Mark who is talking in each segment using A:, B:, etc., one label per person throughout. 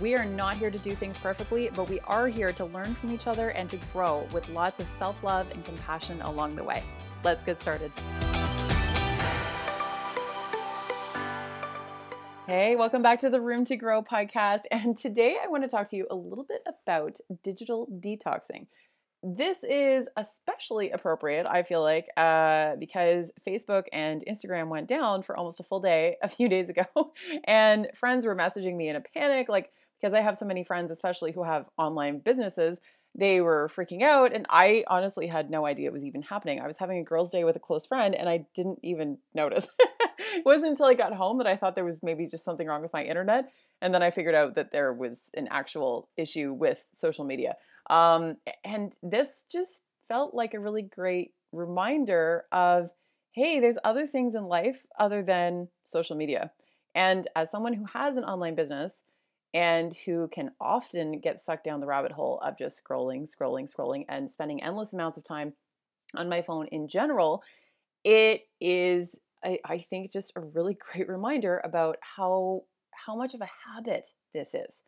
A: We are not here to do things perfectly, but we are here to learn from each other and to grow with lots of self love and compassion along the way. Let's get started. Hey, welcome back to the Room to Grow podcast. And today I want to talk to you a little bit about digital detoxing. This is especially appropriate, I feel like, uh, because Facebook and Instagram went down for almost a full day a few days ago. And friends were messaging me in a panic, like, because I have so many friends, especially who have online businesses, they were freaking out. And I honestly had no idea it was even happening. I was having a girls' day with a close friend and I didn't even notice. it wasn't until I got home that I thought there was maybe just something wrong with my internet. And then I figured out that there was an actual issue with social media. Um, and this just felt like a really great reminder of hey, there's other things in life other than social media. And as someone who has an online business, and who can often get sucked down the rabbit hole of just scrolling, scrolling, scrolling, and spending endless amounts of time on my phone in general, it is, I, I think, just a really great reminder about how how much of a habit this is.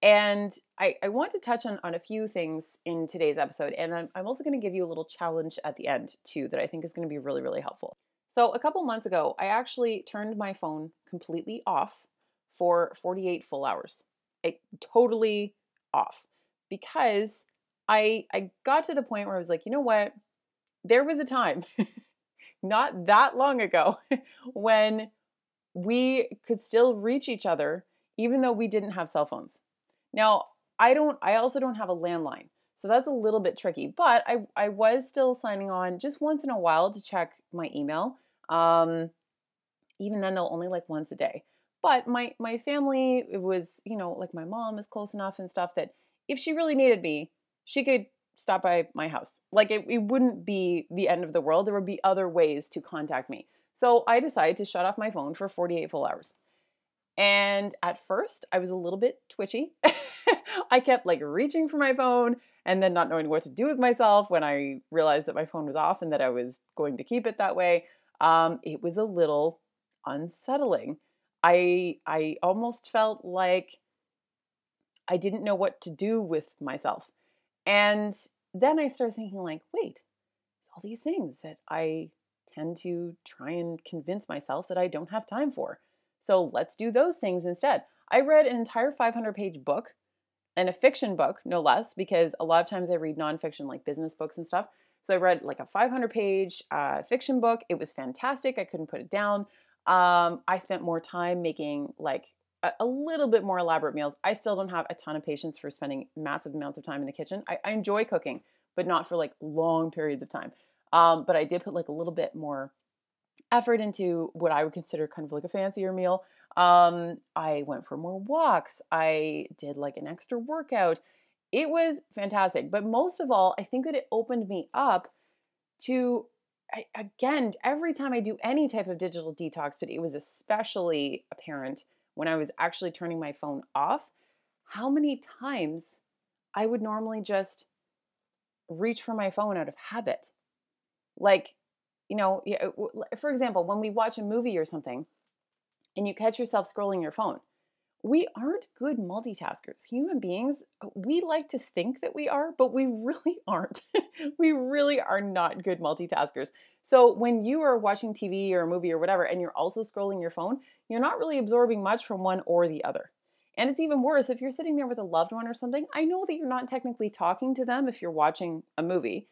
A: And I, I want to touch on, on a few things in today's episode. And I'm, I'm also going to give you a little challenge at the end, too, that I think is going to be really, really helpful. So, a couple months ago, I actually turned my phone completely off for 48 full hours. I totally off because I I got to the point where I was like, you know what? There was a time not that long ago when we could still reach each other even though we didn't have cell phones. Now, I don't I also don't have a landline. So that's a little bit tricky, but I I was still signing on just once in a while to check my email. Um even then they'll only like once a day. But my my family it was, you know, like my mom is close enough and stuff that if she really needed me, she could stop by my house. Like it, it wouldn't be the end of the world. There would be other ways to contact me. So I decided to shut off my phone for 48 full hours. And at first, I was a little bit twitchy. I kept like reaching for my phone and then not knowing what to do with myself when I realized that my phone was off and that I was going to keep it that way. Um, it was a little unsettling. I I almost felt like I didn't know what to do with myself. And then I started thinking like, wait, it's all these things that I tend to try and convince myself that I don't have time for. So let's do those things instead. I read an entire 500 page book and a fiction book, no less, because a lot of times I read nonfiction like business books and stuff. So I read like a 500 page uh, fiction book. It was fantastic. I couldn't put it down. Um, I spent more time making like a, a, little bit more elaborate meals. I still don't have a ton of patience for spending massive amounts of time in the kitchen. I, I enjoy cooking, but not for like long periods of time. Um, but I did put like a little bit more effort into what I would consider kind of like a fancier meal. Um, I went for more walks. I did like an extra workout. It was fantastic. But most of all, I think that it opened me up to I, again, every time I do any type of digital detox, but it was especially apparent when I was actually turning my phone off, how many times I would normally just reach for my phone out of habit. Like, you know, for example, when we watch a movie or something and you catch yourself scrolling your phone, we aren't good multitaskers. Human beings, we like to think that we are, but we really aren't. we really are not good multitaskers. So when you are watching TV or a movie or whatever, and you're also scrolling your phone, you're not really absorbing much from one or the other. And it's even worse if you're sitting there with a loved one or something. I know that you're not technically talking to them if you're watching a movie,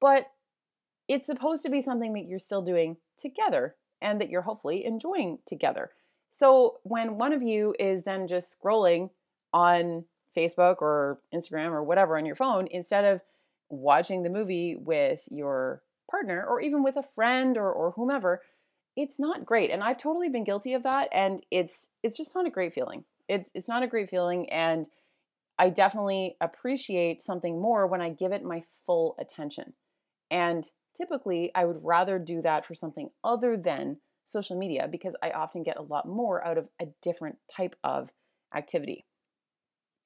A: but it's supposed to be something that you're still doing together and that you're hopefully enjoying together. So when one of you is then just scrolling on Facebook or Instagram or whatever on your phone, instead of watching the movie with your partner or even with a friend or, or whomever, it's not great. And I've totally been guilty of that. And it's it's just not a great feeling. It's it's not a great feeling. And I definitely appreciate something more when I give it my full attention. And typically, I would rather do that for something other than social media because I often get a lot more out of a different type of activity.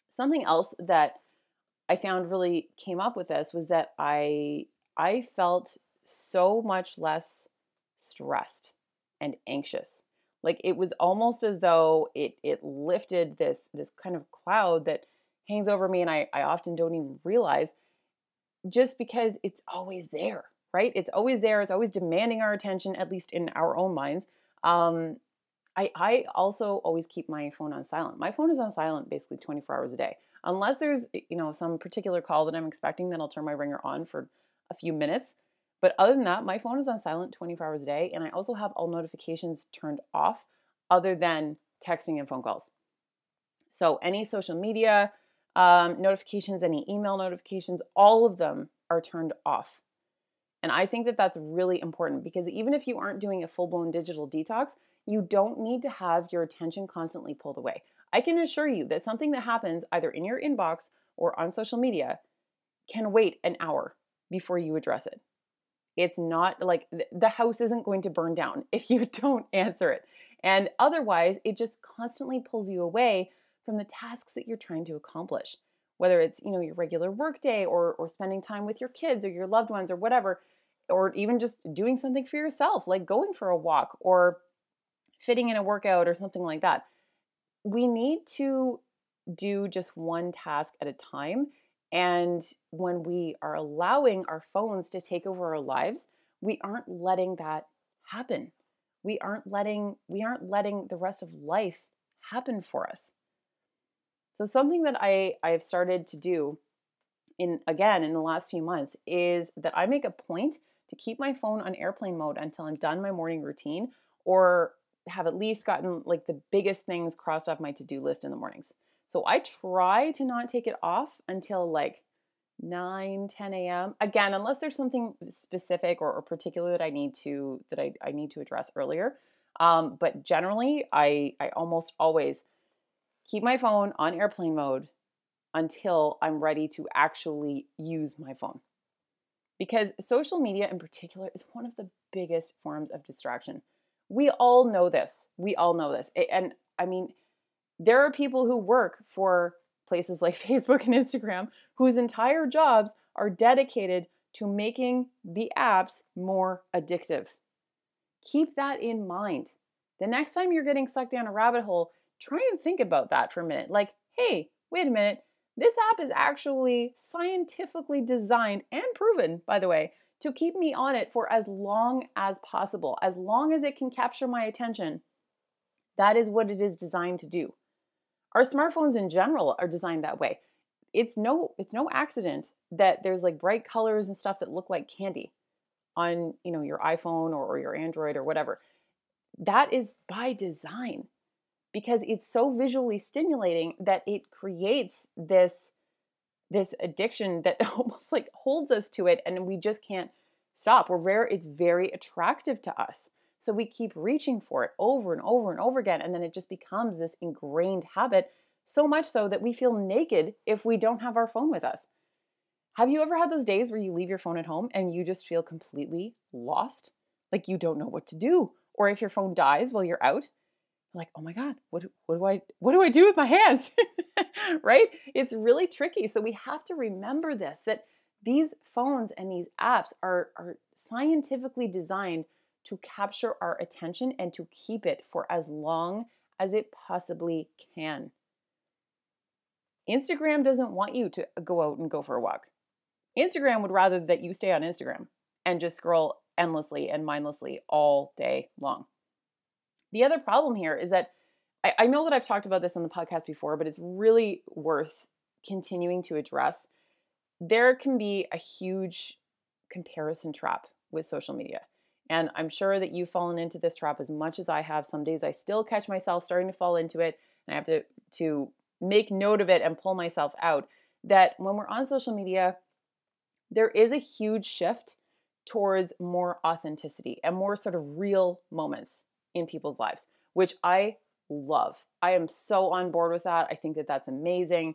A: Something else that I found really came up with this was that I I felt so much less stressed and anxious. Like it was almost as though it it lifted this this kind of cloud that hangs over me and I, I often don't even realize just because it's always there, right? It's always there. It's always demanding our attention, at least in our own minds. Um, I, I also always keep my phone on silent. My phone is on silent basically 24 hours a day. Unless there's, you know, some particular call that I'm expecting, then I'll turn my ringer on for a few minutes. But other than that, my phone is on silent 24 hours a day. And I also have all notifications turned off other than texting and phone calls. So any social media um, notifications, any email notifications, all of them are turned off. And I think that that's really important because even if you aren't doing a full blown digital detox, you don't need to have your attention constantly pulled away. I can assure you that something that happens either in your inbox or on social media can wait an hour before you address it. It's not like the house isn't going to burn down if you don't answer it. And otherwise, it just constantly pulls you away from the tasks that you're trying to accomplish. Whether it's, you know, your regular workday or or spending time with your kids or your loved ones or whatever, or even just doing something for yourself, like going for a walk or fitting in a workout or something like that. We need to do just one task at a time. And when we are allowing our phones to take over our lives, we aren't letting that happen. We aren't letting we aren't letting the rest of life happen for us. So something that I I've started to do in again in the last few months is that I make a point to keep my phone on airplane mode until I'm done my morning routine or have at least gotten like the biggest things crossed off my to-do list in the mornings. So I try to not take it off until like 9 10 a.m again unless there's something specific or, or particular that i need to that I, I need to address earlier um, but generally i i almost always keep my phone on airplane mode until i'm ready to actually use my phone because social media in particular is one of the biggest forms of distraction we all know this. We all know this. And I mean, there are people who work for places like Facebook and Instagram whose entire jobs are dedicated to making the apps more addictive. Keep that in mind. The next time you're getting sucked down a rabbit hole, try and think about that for a minute. Like, hey, wait a minute. This app is actually scientifically designed and proven, by the way, to keep me on it for as long as possible, as long as it can capture my attention. That is what it is designed to do. Our smartphones in general are designed that way. It's no it's no accident that there's like bright colors and stuff that look like candy on, you know, your iPhone or, or your Android or whatever. That is by design because it's so visually stimulating that it creates this this addiction that almost like holds us to it and we just can't stop. We're very, it's very attractive to us. So we keep reaching for it over and over and over again. And then it just becomes this ingrained habit, so much so that we feel naked if we don't have our phone with us. Have you ever had those days where you leave your phone at home and you just feel completely lost? Like you don't know what to do. Or if your phone dies while you're out, like, oh my God, what, what do I what do I do with my hands? right? It's really tricky. So we have to remember this that these phones and these apps are, are scientifically designed to capture our attention and to keep it for as long as it possibly can. Instagram doesn't want you to go out and go for a walk. Instagram would rather that you stay on Instagram and just scroll endlessly and mindlessly all day long. The other problem here is that I, I know that I've talked about this on the podcast before, but it's really worth continuing to address. There can be a huge comparison trap with social media. And I'm sure that you've fallen into this trap as much as I have. Some days I still catch myself starting to fall into it, and I have to, to make note of it and pull myself out. That when we're on social media, there is a huge shift towards more authenticity and more sort of real moments in people's lives, which I love. I am so on board with that. I think that that's amazing.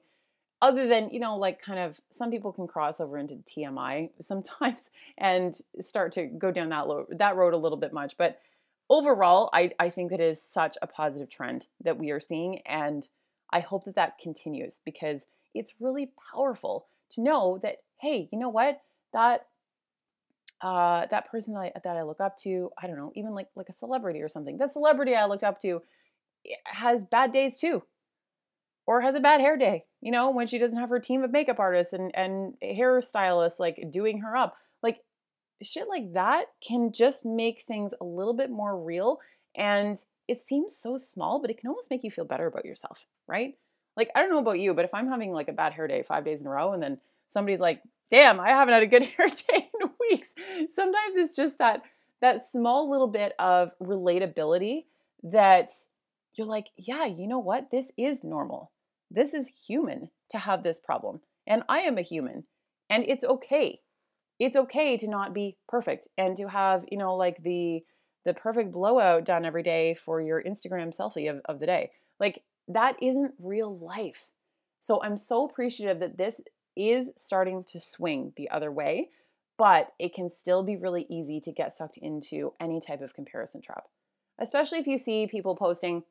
A: other than, you know, like kind of some people can cross over into TMI sometimes and start to go down that, lo- that road a little bit much. But overall, I, I think that is such a positive trend that we are seeing. And I hope that that continues because it's really powerful to know that, hey, you know what? That uh, that person that I, that I look up to, I don't know, even like like a celebrity or something. That celebrity I looked up to eh, has bad days too, or has a bad hair day. You know, when she doesn't have her team of makeup artists and and hairstylists like doing her up, like shit like that can just make things a little bit more real. And it seems so small, but it can almost make you feel better about yourself, right? Like I don't know about you, but if I'm having like a bad hair day five days in a row, and then somebody's like, damn, I haven't had a good hair day in weeks. Sometimes it's just that that small little bit of relatability that you're like, yeah, you know what? This is normal. This is human to have this problem. And I am a human. And it's okay. It's okay to not be perfect and to have, you know, like the the perfect blowout done every day for your Instagram selfie of, of the day. Like that isn't real life. So I'm so appreciative that this is starting to swing the other way, but it can still be really easy to get sucked into any type of comparison trap. Especially if you see people posting,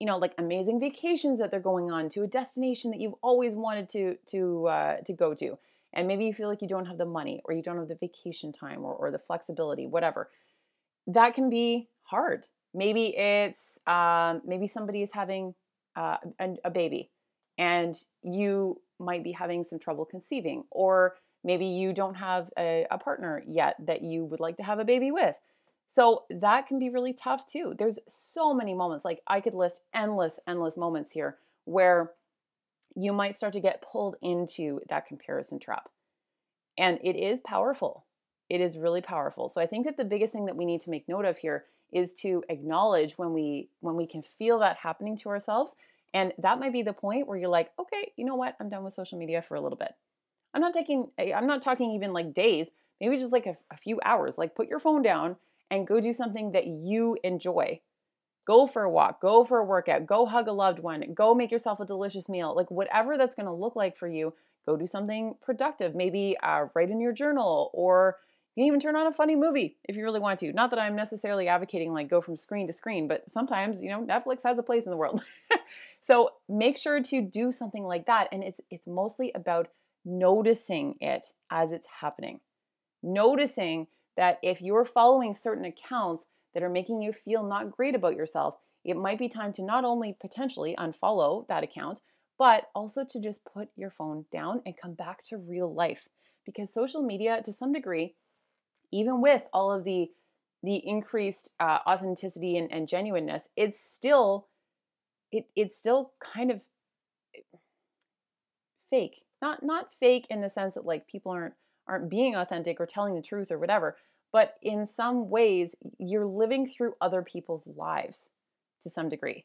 A: you know, like amazing vacations that they're going on to a destination that you've always wanted to to uh, to go to, and maybe you feel like you don't have the money or you don't have the vacation time or, or the flexibility, whatever. That can be hard. Maybe it's um, maybe somebody is having uh, a, a baby and you might be having some trouble conceiving, or maybe you don't have a, a, partner yet that you would like to have a baby with. So that can be really tough too. There's so many moments, like I could list endless, endless moments here where you might start to get pulled into that comparison trap. And it is powerful. It is really powerful. So I think that the biggest thing that we need to make note of here is to acknowledge when we when we can feel that happening to ourselves and that might be the point where you're like, okay, you know what? I'm done with social media for a little bit. I'm not taking, eh, I'm not talking even like days, maybe just like a, a few hours. Like put your phone down and go do something that you enjoy. Go for a walk, go for a workout, go hug a loved one, go make yourself a delicious meal. Like whatever that's to look like for you, go do something productive. Maybe uh, write in your journal or you can even turn on a funny movie if you really want to. Not that I'm necessarily advocating like go from screen to screen, but sometimes, you know, Netflix has a place in the world. so make sure to do something like that. And it's it's mostly about noticing it as it's happening. Noticing that if you're following certain accounts that are making you feel not great about yourself, it might be time to not only potentially unfollow that account, but also to just put your phone down and come back to real life. Because social media, to some degree, even with all of the the increased uh, authenticity and, and genuineness, it's still it it's still kind of eh, fake. Not not fake in the sense that like people aren't aren't being authentic or telling the truth or whatever, but in some ways you're living through other people's lives to some degree.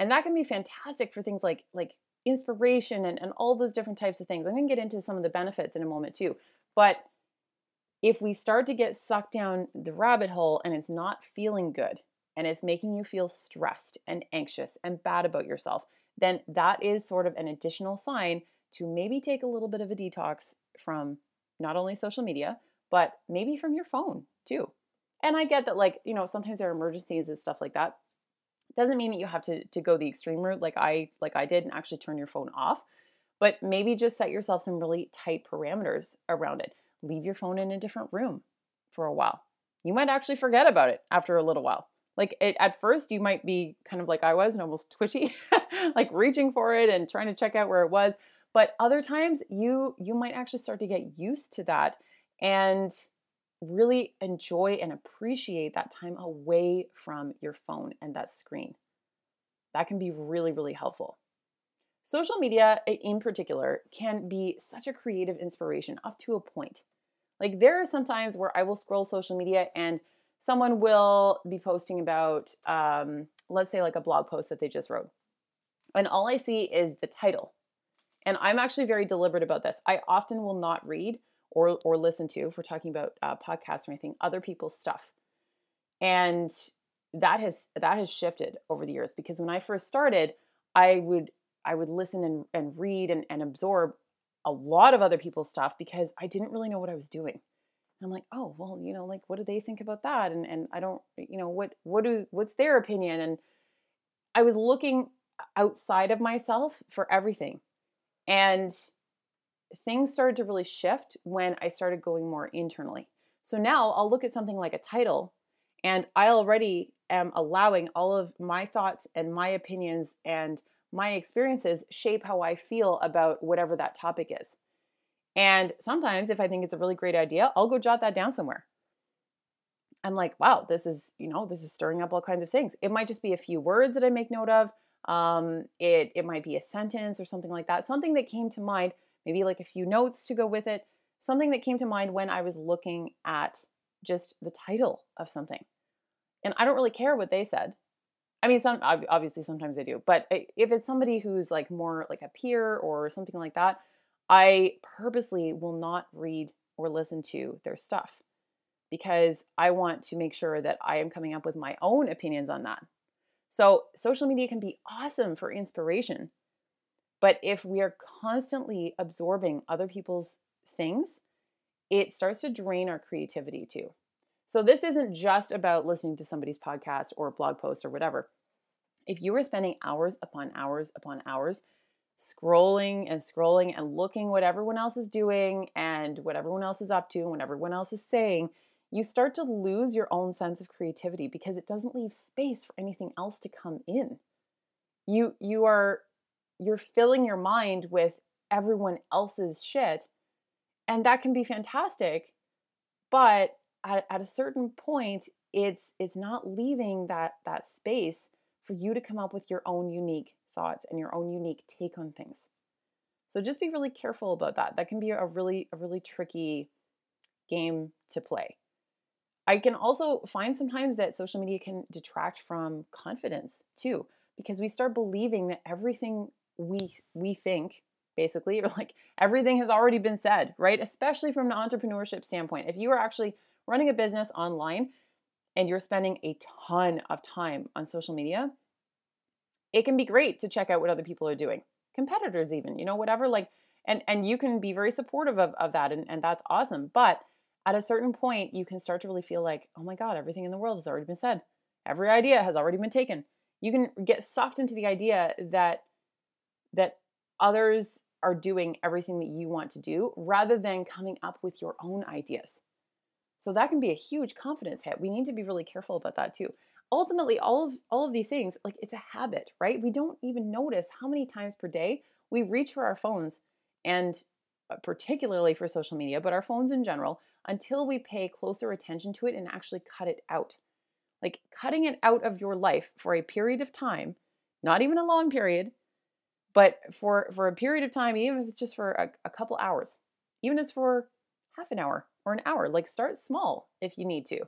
A: And that can be fantastic for things like like inspiration and, and all those different types of things. I'm gonna get into some of the benefits in a moment too. But if we start to get sucked down the rabbit hole and it's not feeling good and it's making you feel stressed and anxious and bad about yourself, then that is sort of an additional sign to maybe take a little bit of a detox from not only social media, but maybe from your phone too. And I get that, like, you know, sometimes there are emergencies and stuff like that. Doesn't mean that you have to, to go the extreme route like I like I did and actually turn your phone off. But maybe just set yourself some really tight parameters around it leave your phone in a different room for a while. You might actually forget about it after a little while. Like it, at first, you might be kind of like I was and almost twitchy, like reaching for it and trying to check out where it was. But other times, you you might actually start to get used to that and really enjoy and appreciate that time away from your phone and that screen. That can be really, really helpful. Social media, in particular, can be such a creative inspiration up to a point. Like, there are some times where I will scroll social media and someone will be posting about, um, let's say, like a blog post that they just wrote. And all I see is the title. And I'm actually very deliberate about this. I often will not read or, or listen to, if we're talking about uh, podcasts or anything, other people's stuff. And that has that has shifted over the years because when I first started, I would I would listen and, and read and, and absorb a lot of other people's stuff because I didn't really know what I was doing. I'm like, oh, well, you know, like what do they think about that? And and I don't, you know, what what do what's their opinion? And I was looking outside of myself for everything. And things started to really shift when I started going more internally. So now I'll look at something like a title and I already am allowing all of my thoughts and my opinions and my experiences shape how I feel about whatever that topic is. And sometimes, if I think it's a really great idea, I'll go jot that down somewhere. I'm like, wow, this is, you know, this is stirring up all kinds of things. It might just be a few words that I make note of. Um, it, it might be a sentence or something like that. Something that came to mind, maybe like a few notes to go with it. Something that came to mind when I was looking at just the title of something. And I don't really care what they said. I mean, some obviously sometimes I do, but if it's somebody who's like more like a peer or something like that, I purposely will not read or listen to their stuff because I want to make sure that I am coming up with my own opinions on that. So, social media can be awesome for inspiration, but if we are constantly absorbing other people's things, it starts to drain our creativity too. So, this isn't just about listening to somebody's podcast or blog post or whatever. If you are spending hours upon hours upon hours scrolling and scrolling and looking what everyone else is doing and what everyone else is up to and what everyone else is saying, you start to lose your own sense of creativity because it doesn't leave space for anything else to come in. You you are you're filling your mind with everyone else's shit and that can be fantastic but at, at a certain point it's it's not leaving that that space for you to come up with your own unique thoughts and your own unique take on things. So just be really careful about that. That can be a really a really tricky game to play. I can also find sometimes that social media can detract from confidence too because we start believing that everything we we think basically or like everything has already been said right? Especially from an entrepreneurship standpoint. If you are actually running a business online and you're spending a ton of time on social media, it can be great to check out what other people are doing. Competitors even, you know, whatever, like and and you can be very supportive of, of that and, and that's awesome. But at a certain point, you can start to really feel like, oh my God, everything in the world has already been said. Every idea has already been taken. You can get sucked into the idea that that others are doing everything that you want to do rather than coming up with your own ideas. So that can be a huge confidence hit. We need to be really careful about that too. Ultimately, all of all of these things, like it's a habit, right? We don't even notice how many times per day we reach for our phones and uh, particularly for social media, but our phones in general, until we pay closer attention to it and actually cut it out. Like cutting it out of your life for a period of time, not even a long period, but for for a period of time, even if it's just for a, a couple hours, even if it's for half an hour or an hour. Like start small if you need to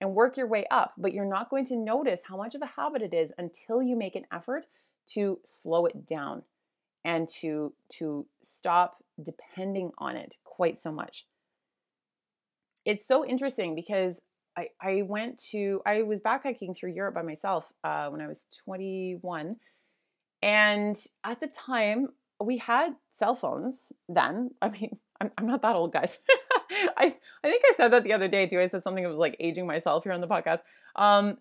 A: and work your way up, but you're not going to notice how much of a habit it is until you make an effort to slow it down and to to stop depending on it quite so much. It's so interesting because I, I went to I was backpacking through Europe by myself uh, when I was 21, and at the time we had cell phones then. I mean, I'm, I'm not that old, guys. I, I think I said that the other day too. I said something that was like aging myself here on the podcast. Um,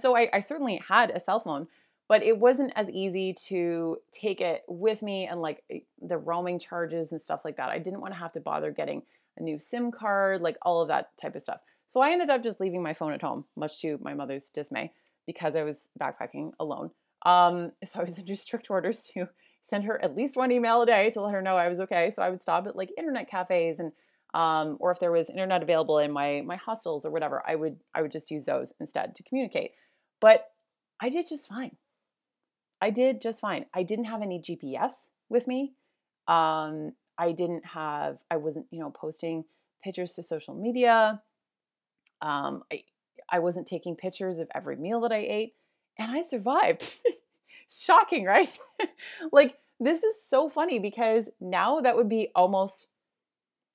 A: so I, I certainly had a cell phone, but it wasn't as easy to take it with me and like eh, the roaming charges and stuff like that. I didn't want to have to bother getting a new SIM card, like all of that type of stuff. So I ended up just leaving my phone at home, much to my mother's dismay, because I was backpacking alone. Um, so I was under strict orders to send her at least one email a day to let her know I was okay. So I would stop at like internet cafes and um, or if there was internet available in my my hostels or whatever, I would I would just use those instead to communicate. But I did just fine. I did just fine. I didn't have any GPS with me. Um, I didn't have. I wasn't you know posting pictures to social media. Um, I I wasn't taking pictures of every meal that I ate, and I survived. Shocking, right? like this is so funny because now that would be almost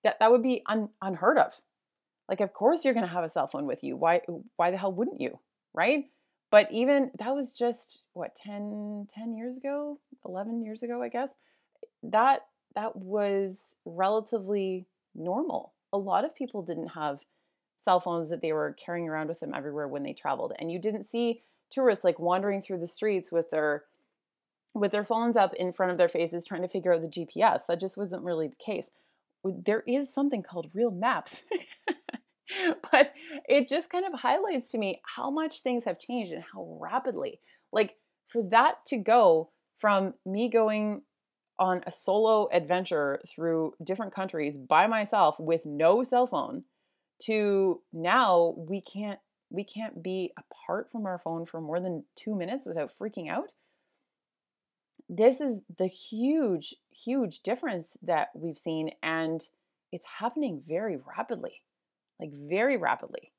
A: that that would be un, unheard of. Like of course you're going to have a cell phone with you. Why why the hell wouldn't you? Right? But even that was just what 10 10 years ago, 11 years ago, I guess. That that was relatively normal. A lot of people didn't have cell phones that they were carrying around with them everywhere when they traveled. And you didn't see tourists like wandering through the streets with their with their phones up in front of their faces trying to figure out the GPS. That just wasn't really the case. There is something called real maps. but it just kind of highlights to me how much things have changed and how rapidly. Like for that to go from me going on a solo adventure through different countries by myself with no cell phone to now we can't we can't be apart from our phone for more than 2 minutes without freaking out. This is the huge huge difference that we've seen and it's happening very rapidly like very rapidly.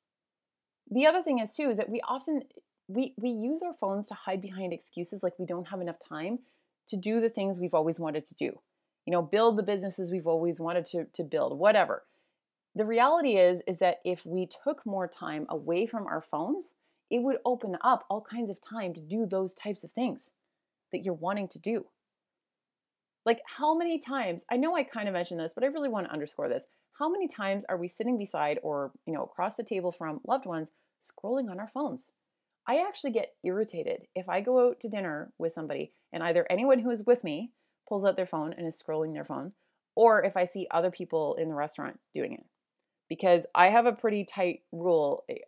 A: The other thing is too is that we often we we use our phones to hide behind excuses like we don't have enough time to do the things we've always wanted to do. You know, build the businesses we've always wanted to to build, whatever. The reality is is that if we took more time away from our phones, it would open up all kinds of time to do those types of things that you're wanting to do. Like how many times, I know I kind of mentioned this, but I really want to underscore this. How many times are we sitting beside or you know across the table from loved ones scrolling on our phones? I actually get irritated if i go out to dinner with somebody and either anyone who is with me pulls out their phone and is scrolling their phone or if i see other people in the restaurant doing it. Because i have a pretty tight rule eh,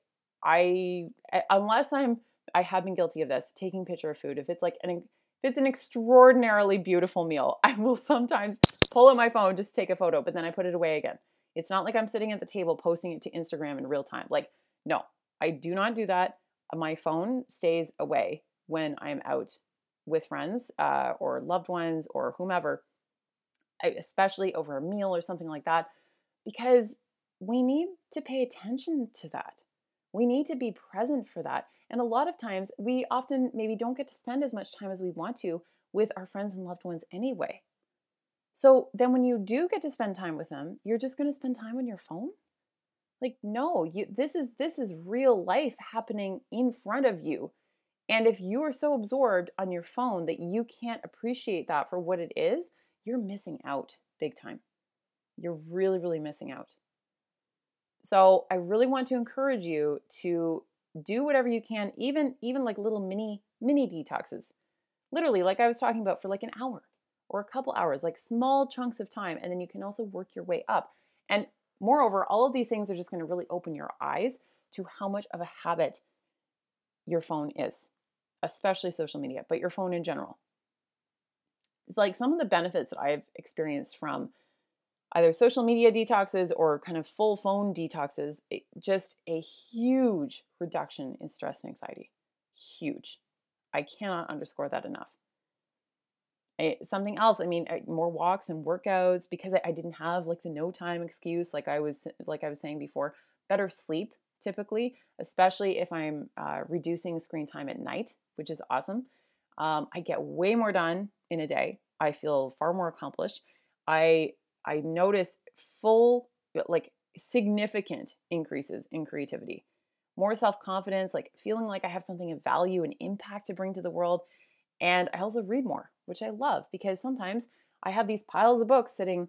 A: i eh, unless i'm i have been guilty of this taking picture of food if it's like an it's an extraordinarily beautiful meal i will sometimes pull out my phone just take a photo but then i put it away again it's not like I'm sitting at the table posting it to Instagram in real time. Like, no, I do not do that. My phone stays away when I'm out with friends uh, or loved ones or whomever, especially over a meal or something like that, because we need to pay attention to that. We need to be present for that. And a lot of times, we often maybe don't get to spend as much time as we want to with our friends and loved ones anyway. So then when you do get to spend time with them, you're just going to spend time on your phone? Like no, you this is this is real life happening in front of you. And if you are so absorbed on your phone that you can't appreciate that for what it is, you're missing out big time. You're really really missing out. So, I really want to encourage you to do whatever you can, even even like little mini mini detoxes. Literally, like I was talking about for like an hour or a couple hours, like small chunks of time, and then you can also work your way up. And moreover, all of these things are just going to really open your eyes to how much of a habit your phone is, especially social media, but your phone in general. It's like some of the benefits that I've experienced from either social media detoxes or kind of full phone detoxes, just a huge reduction in stress and anxiety. Huge. I cannot underscore that enough. I, something else i mean more walks and workouts because I, I, didn't have like the no time excuse like i was like i was saying before better sleep typically especially if i'm uh, reducing screen time at night which is awesome um, i get way more done in a day i feel far more accomplished i i notice full uh, like significant increases in creativity more self-confidence like feeling like i have something of value and impact to bring to the world and I also read more, which I love because sometimes I have these piles of books sitting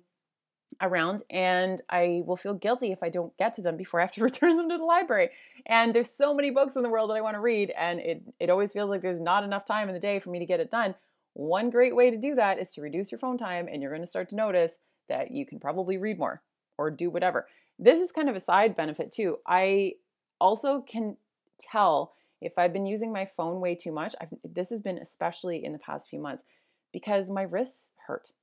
A: around and I will feel guilty if I don't get to them before I have to return them to the library. And there's so many books in the world that I want to read and it it always feels like there's not enough time in the day for me to get it done. One great way to do that is to reduce your phone time and you're going to start to notice that you can probably read more or do whatever. This is kind of a side benefit too. I also can tell if I've been using my phone way too much, I've, this has been especially in the past few months because my wrists hurt.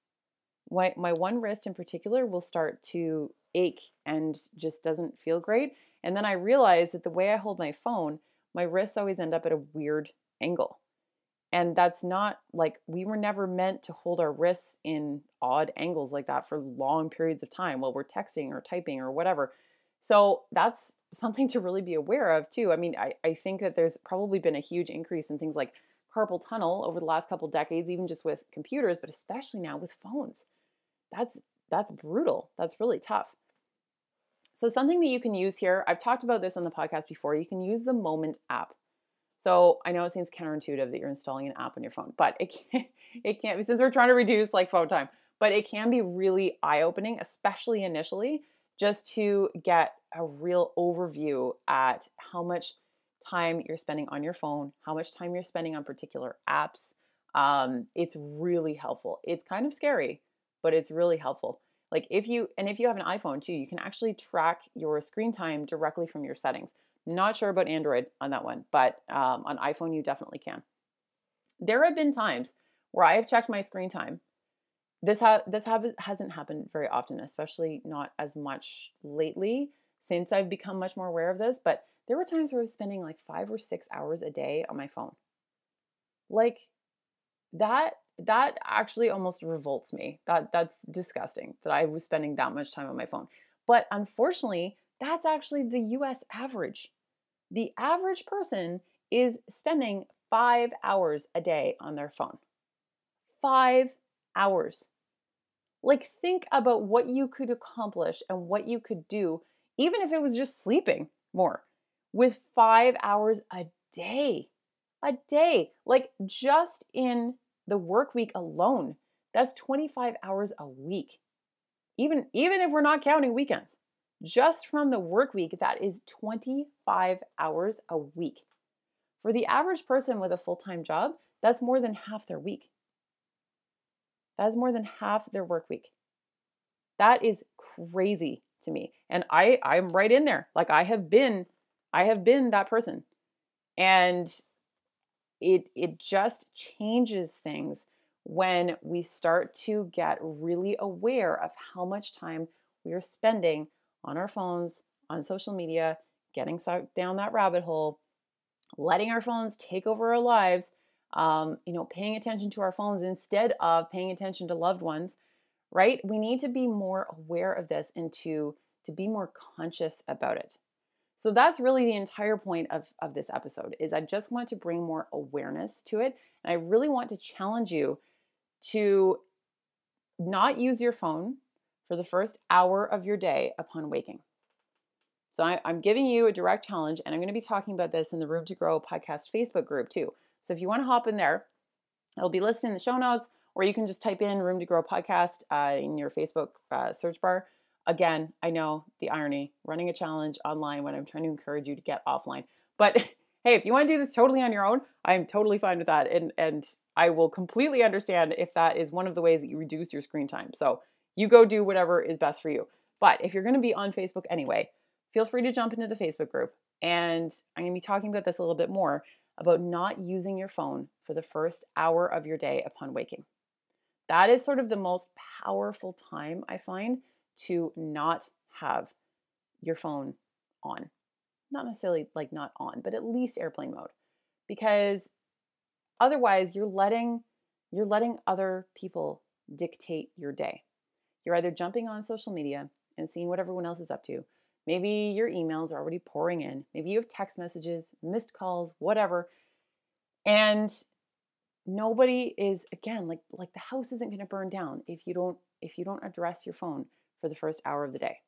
A: My, my one wrist in particular will start to ache and just doesn't feel great. And then I realize that the way I hold my phone, my wrists always end up at a weird angle. And that's not like we were never meant to hold our wrists in odd angles like that for long periods of time while we're texting or typing or whatever. So that's something to really be aware of too. I mean, I, I think that there's probably been a huge increase in things like carpal tunnel over the last couple decades, even just with computers, but especially now with phones. That's that's brutal. That's really tough. So something that you can use here, I've talked about this on the podcast before, you can use the Moment app. So I know it seems counterintuitive that you're installing an app on your phone, but it can't, it can't be since we're trying to reduce like phone time, but it can be really eye opening, especially initially, just to get a real overview at how much time you're spending on your phone, how much time you're spending on particular apps. Um, it's really helpful. It's kind of scary, but it's really helpful. Like if you, and if you have an iPhone too, you can actually track your screen time directly from your settings. Not sure about Android on that one, but um, on iPhone, you definitely can. There have been times where I have checked my screen time. This, ha- this ha- hasn't happened very often, especially not as much lately since I've become much more aware of this, but there were times where I was spending like five or six hours a day on my phone. Like that that actually almost revolts me. That that's disgusting that I was spending that much time on my phone. But unfortunately, that's actually the US average. The average person is spending 5 hours a day on their phone. 5 hours. Like think about what you could accomplish and what you could do even if it was just sleeping more with 5 hours a day. A day. Like just in the work week alone, that's 25 hours a week. Even even if we're not counting weekends. Just from the work week, that is 25 hours a week. For the average person with a full-time job, that's more than half their week. That's more than half their work week. That is crazy to me. And I I'm right in there. Like I have been I have been that person. And it it just changes things when we start to get really aware of how much time we are spending on our phones, on social media, getting sucked down that rabbit hole, letting our phones take over our lives, um, you know, paying attention to our phones instead of paying attention to loved ones, right? We need to be more aware of this and to, to be more conscious about it. So that's really the entire point of, of this episode is I just want to bring more awareness to it. And I really want to challenge you to not use your phone for the first hour of your day upon waking. So I, am giving you a direct challenge, and I'm going to be talking about this in the Room to Grow podcast Facebook group too. So if you want to hop in there, it'll be listed in the show notes, or you can just type in Room to Grow podcast uh, in your Facebook uh, search bar. Again, I know the irony running a challenge online when I'm trying to encourage you to get offline. But hey, if you want to do this totally on your own, I'm totally fine with that. And and I will completely understand if that is one of the ways that you reduce your screen time. So you go do whatever is best for you. But if you're going to be on Facebook anyway, feel free to jump into the Facebook group. And I'm going to be talking about this a little bit more about not using your phone for the first hour of your day upon waking. That is sort of the most powerful time I find to not have your phone on. Not necessarily like not on, but at least airplane mode. Because otherwise you're letting you're letting other people dictate your day. You're either jumping on social media and seeing what everyone else is up to. Maybe your emails are already pouring in. Maybe you have text messages, missed calls, whatever. And nobody is again like like the house isn't going to burn down if you don't if you don't address your phone for the first hour of the day.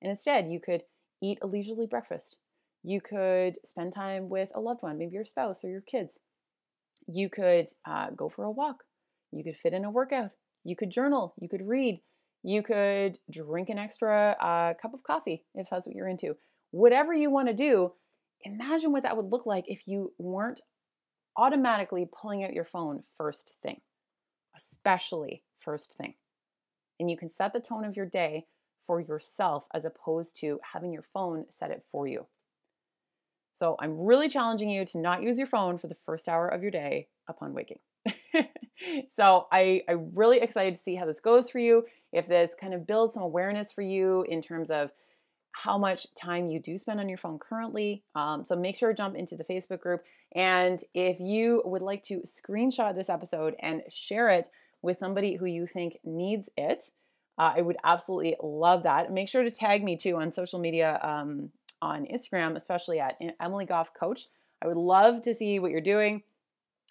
A: And instead, you could eat a leisurely breakfast. You could spend time with a loved one, maybe your spouse or your kids. You could uh, go for a walk. You could fit in a workout. You could journal. You could read. You could drink an extra uh, cup of coffee if that's what you're into. Whatever you want to do, imagine what that would look like if you weren't automatically pulling out your phone first thing, especially first thing and you can set the tone of your day for yourself as opposed to having your phone set it for you. So I'm really challenging you to not use your phone for the first hour of your day upon waking. so I, I'm really excited to see how this goes for you. If this kind of builds some awareness for you in terms of how much time you do spend on your phone currently. Um, so make sure to jump into the Facebook group. And if you would like to screenshot this episode and share it with somebody who you think needs it, uh, I would absolutely love that. Make sure to tag me too on social media um, on Instagram, especially at Emily Goff Coach. I would love to see what you're doing,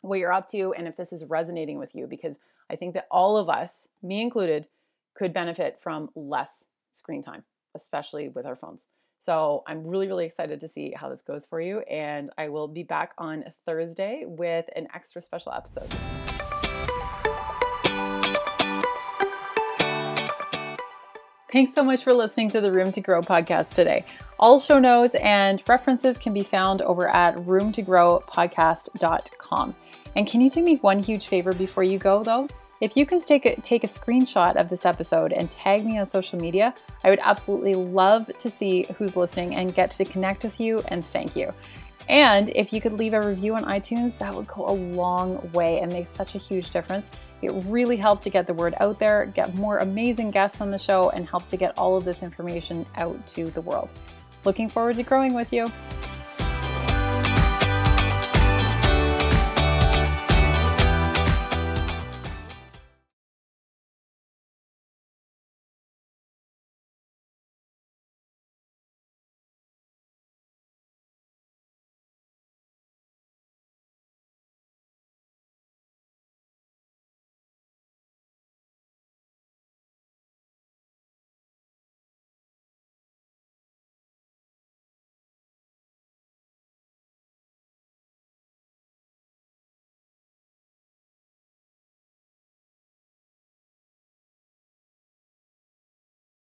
A: what you're up to, and if this is resonating with you, because I think that all of us, me included, could benefit from less screen time, especially with our phones. So I'm really, really excited to see how this goes for you. And I will be back on Thursday with an extra special episode. Thanks so much for listening to the Room to Grow podcast today. All show notes and references can be found over at roomtogrowpodcast.com. And can you do me one huge favor before you go, though? If you can take a, take a screenshot of this episode and tag me on social media, I would absolutely love to see who's listening and get to connect with you and thank you. And if you could leave a review on iTunes, that would go a long way and make such a huge difference. It really helps to get the word out there, get more amazing guests on the show, and helps to get all of this information out to the world. Looking forward to growing with you.